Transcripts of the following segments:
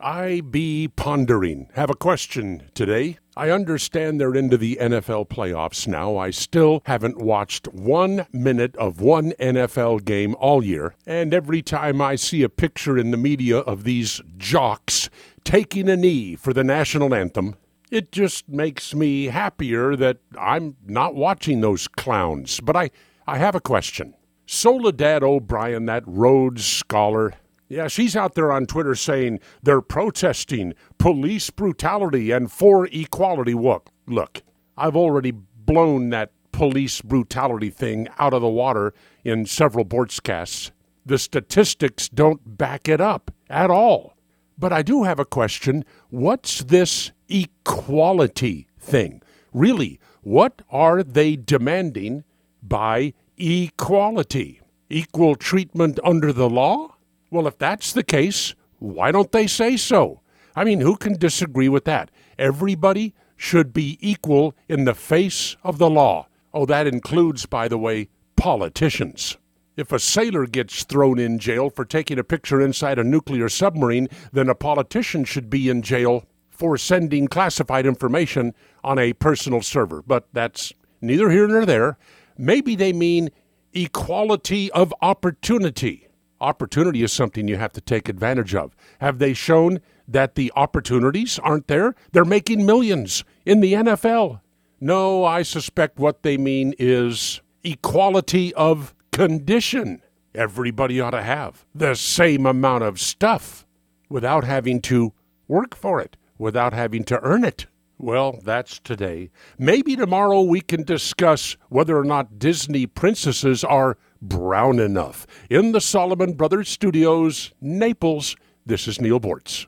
I be pondering. Have a question today. I understand they're into the NFL playoffs now. I still haven't watched one minute of one NFL game all year. And every time I see a picture in the media of these jocks taking a knee for the national anthem, it just makes me happier that I'm not watching those clowns. But I, I have a question. Soledad O'Brien, that Rhodes Scholar, yeah, she's out there on Twitter saying they're protesting police brutality and for equality. Look, look, I've already blown that police brutality thing out of the water in several broadcasts. The statistics don't back it up at all. But I do have a question. What's this equality thing? Really, what are they demanding by equality? Equal treatment under the law? Well, if that's the case, why don't they say so? I mean, who can disagree with that? Everybody should be equal in the face of the law. Oh, that includes, by the way, politicians. If a sailor gets thrown in jail for taking a picture inside a nuclear submarine, then a politician should be in jail for sending classified information on a personal server. But that's neither here nor there. Maybe they mean equality of opportunity. Opportunity is something you have to take advantage of. Have they shown that the opportunities aren't there? They're making millions in the NFL. No, I suspect what they mean is equality of condition. Everybody ought to have the same amount of stuff without having to work for it, without having to earn it. Well, that's today. Maybe tomorrow we can discuss whether or not Disney princesses are brown enough. In the Solomon Brothers Studios, Naples, this is Neal Boortz.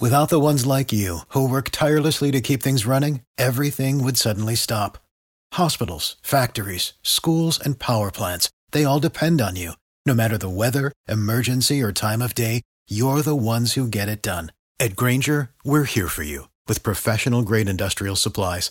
Without the ones like you, who work tirelessly to keep things running, everything would suddenly stop. Hospitals, factories, schools, and power plants, they all depend on you. No matter the weather, emergency, or time of day, you're the ones who get it done. At Grainger, we're here for you with professional grade industrial supplies.